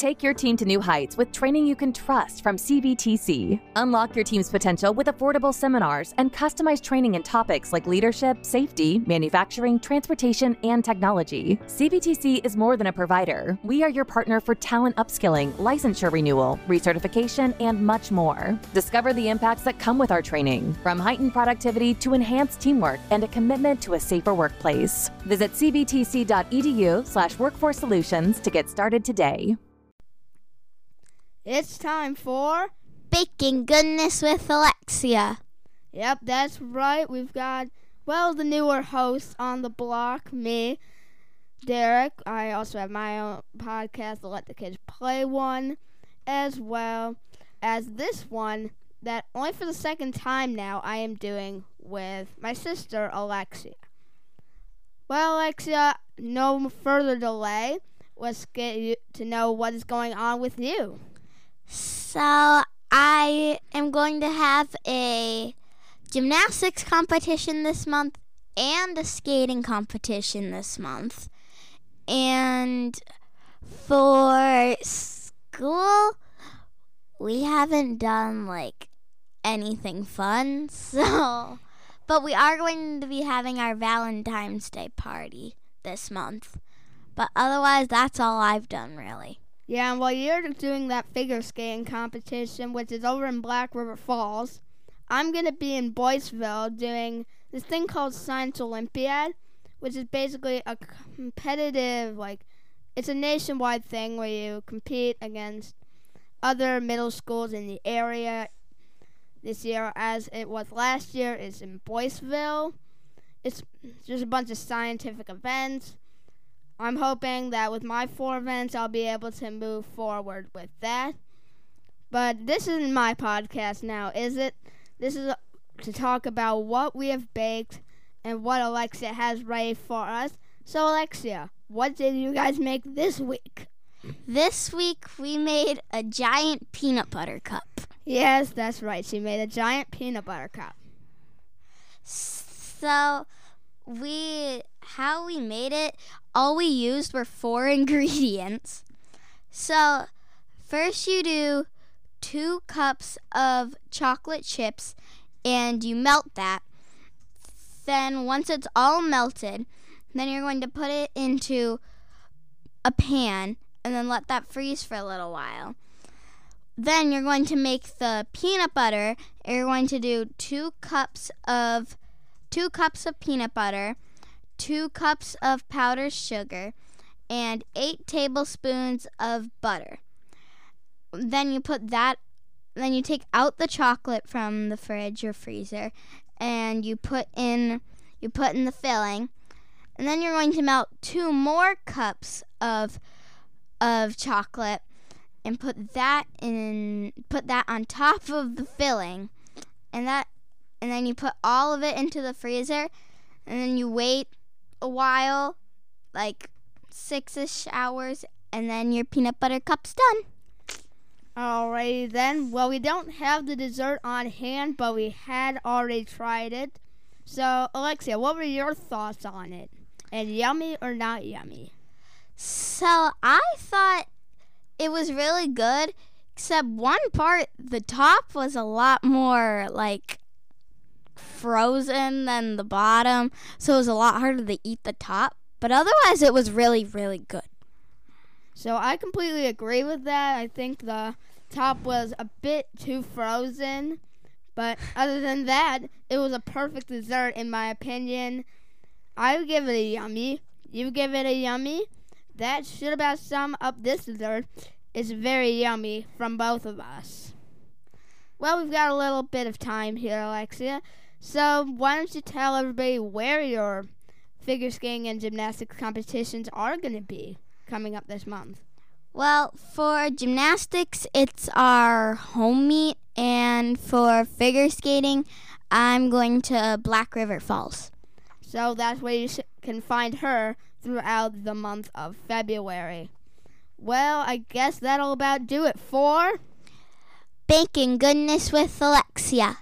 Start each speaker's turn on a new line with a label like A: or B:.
A: Take your team to new heights with training you can trust from CBTC. Unlock your team's potential with affordable seminars and customized training in topics like leadership, safety, manufacturing, transportation, and technology. CBTC is more than a provider. We are your partner for talent upskilling, licensure renewal, recertification, and much more. Discover the impacts that come with our training, from heightened productivity to enhanced teamwork and a commitment to a safer workplace. Visit cbtc.edu slash workforce solutions to get started today.
B: It's time for
C: Baking Goodness with Alexia.
B: Yep, that's right. We've got well the newer host on the block, me, Derek. I also have my own podcast, the Let the Kids Play one, as well as this one that only for the second time now I am doing with my sister Alexia. Well, Alexia, no further delay. Let's get you to know what is going on with you.
C: So, I am going to have a gymnastics competition this month and a skating competition this month. And for school, we haven't done like anything fun. So, but we are going to be having our Valentine's Day party this month. But otherwise, that's all I've done really.
B: Yeah, and while you're doing that figure skating competition, which is over in Black River Falls, I'm going to be in Boyceville doing this thing called Science Olympiad, which is basically a competitive, like, it's a nationwide thing where you compete against other middle schools in the area this year, as it was last year, is in Boyceville. It's just a bunch of scientific events. I'm hoping that with my four events, I'll be able to move forward with that. But this isn't my podcast now, is it? This is to talk about what we have baked and what Alexia has ready for us. So, Alexia, what did you guys make this week?
C: This week we made a giant peanut butter cup.
B: Yes, that's right. She made a giant peanut butter cup.
C: So, we how made it, all we used were four ingredients. So, first you do 2 cups of chocolate chips and you melt that. Then once it's all melted, then you're going to put it into a pan and then let that freeze for a little while. Then you're going to make the peanut butter. You're going to do 2 cups of 2 cups of peanut butter, 2 cups of powdered sugar, and 8 tablespoons of butter. Then you put that then you take out the chocolate from the fridge or freezer and you put in you put in the filling. And then you're going to melt 2 more cups of of chocolate and put that in put that on top of the filling. And that and then you put all of it into the freezer, and then you wait a while, like six ish hours, and then your peanut butter cup's done.
B: Alrighty then. Well, we don't have the dessert on hand, but we had already tried it. So, Alexia, what were your thoughts on it? And yummy or not yummy?
C: So, I thought it was really good, except one part, the top was a lot more like frozen than the bottom, so it was a lot harder to eat the top. But otherwise, it was really, really good.
B: So I completely agree with that. I think the top was a bit too frozen. But other than that, it was a perfect dessert in my opinion. I would give it a yummy. You give it a yummy. That should about sum up this dessert. It's very yummy from both of us. Well, we've got a little bit of time here, Alexia. So why don't you tell everybody where your figure skating and gymnastics competitions are going to be coming up this month?
C: Well, for gymnastics, it's our home meet, and for figure skating, I'm going to Black River Falls.
B: So that's where you can find her throughout the month of February. Well, I guess that'll about do it for
C: Baking Goodness with Alexia.